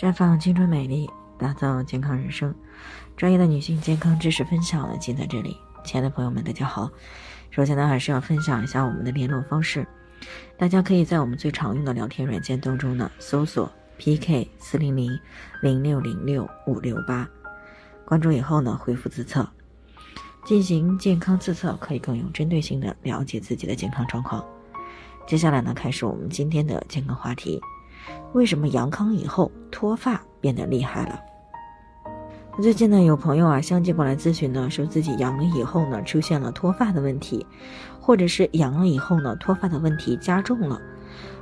绽放青春美丽，打造健康人生。专业的女性健康知识分享呢，尽在这里。亲爱的朋友们，大家好。首先呢，还是要分享一下我们的联络方式。大家可以在我们最常用的聊天软件当中呢，搜索 PK 四零零零六零六五六八，关注以后呢，回复自测，进行健康自测，可以更有针对性的了解自己的健康状况。接下来呢，开始我们今天的健康话题：为什么阳康以后脱发变得厉害了？最近呢，有朋友啊相继过来咨询呢，说自己阳了以后呢，出现了脱发的问题，或者是阳了以后呢，脱发的问题加重了，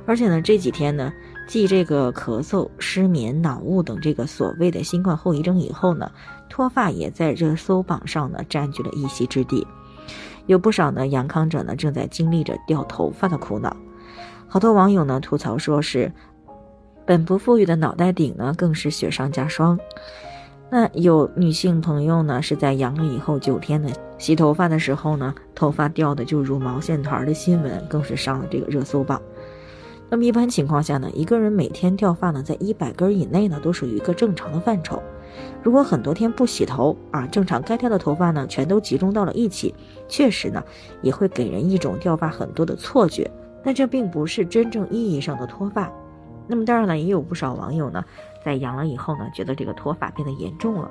而且呢，这几天呢，继这个咳嗽、失眠、脑雾等这个所谓的新冠后遗症以后呢，脱发也在热搜榜上呢占据了一席之地。有不少呢阳康者呢正在经历着掉头发的苦恼，好多网友呢吐槽说是本不富裕的脑袋顶呢更是雪上加霜。那有女性朋友呢是在阳了以后九天呢洗头发的时候呢头发掉的就如毛线团的新闻更是上了这个热搜榜。那么一般情况下呢一个人每天掉发呢在一百根以内呢都属于一个正常的范畴。如果很多天不洗头啊，正常该掉的头发呢，全都集中到了一起，确实呢，也会给人一种掉发很多的错觉。但这并不是真正意义上的脱发。那么当然了，也有不少网友呢，在阳了以后呢，觉得这个脱发变得严重了。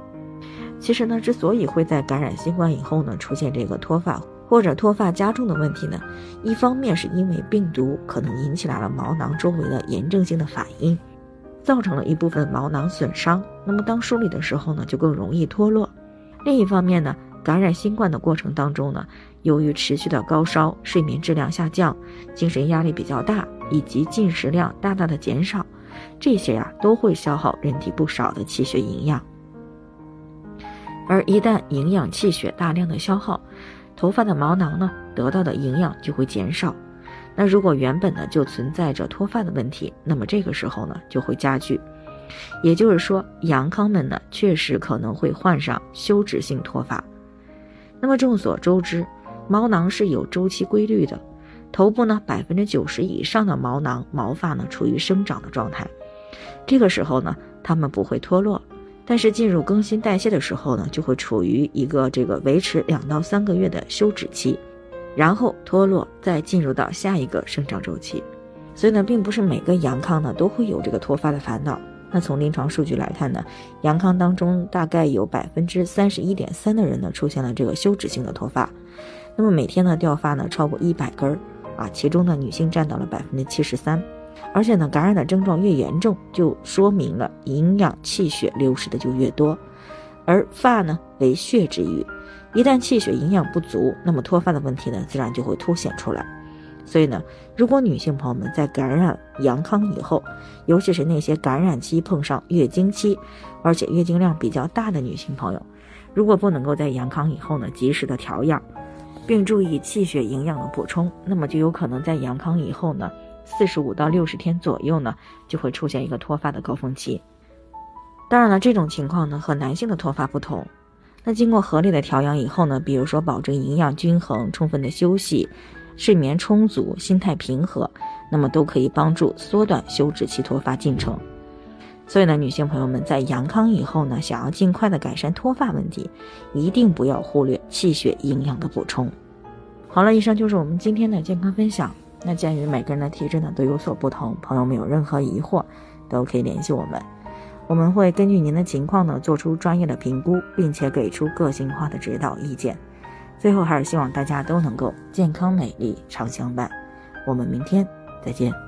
其实呢，之所以会在感染新冠以后呢，出现这个脱发或者脱发加重的问题呢，一方面是因为病毒可能引起来了毛囊周围的炎症性的反应。造成了一部分毛囊损伤，那么当梳理的时候呢，就更容易脱落。另一方面呢，感染新冠的过程当中呢，由于持续的高烧、睡眠质量下降、精神压力比较大，以及进食量大大的减少，这些呀都会消耗人体不少的气血营养。而一旦营养气血大量的消耗，头发的毛囊呢得到的营养就会减少。那如果原本呢就存在着脱发的问题，那么这个时候呢就会加剧，也就是说，阳康们呢确实可能会患上休止性脱发。那么众所周知，毛囊是有周期规律的，头部呢百分之九十以上的毛囊毛发呢处于生长的状态，这个时候呢它们不会脱落，但是进入更新代谢的时候呢就会处于一个这个维持两到三个月的休止期。然后脱落，再进入到下一个生长周期，所以呢，并不是每个阳康呢都会有这个脱发的烦恼。那从临床数据来看呢，阳康当中大概有百分之三十一点三的人呢出现了这个休止性的脱发，那么每天呢掉发呢超过一百根儿啊，其中呢女性占到了百分之七十三，而且呢感染的症状越严重，就说明了营养气血流失的就越多，而发呢为血之余。一旦气血营养不足，那么脱发的问题呢，自然就会凸显出来。所以呢，如果女性朋友们在感染阳康以后，尤其是那些感染期碰上月经期，而且月经量比较大的女性朋友，如果不能够在阳康以后呢，及时的调养，并注意气血营养的补充，那么就有可能在阳康以后呢，四十五到六十天左右呢，就会出现一个脱发的高峰期。当然了，这种情况呢，和男性的脱发不同。那经过合理的调养以后呢，比如说保证营养均衡、充分的休息、睡眠充足、心态平和，那么都可以帮助缩短休止期脱发进程。所以呢，女性朋友们在阳康以后呢，想要尽快的改善脱发问题，一定不要忽略气血营养的补充。好了，以上就是我们今天的健康分享。那鉴于每个人的体质呢都有所不同，朋友们有任何疑惑，都可以联系我们。我们会根据您的情况呢，做出专业的评估，并且给出个性化的指导意见。最后，还是希望大家都能够健康美丽常相伴。我们明天再见。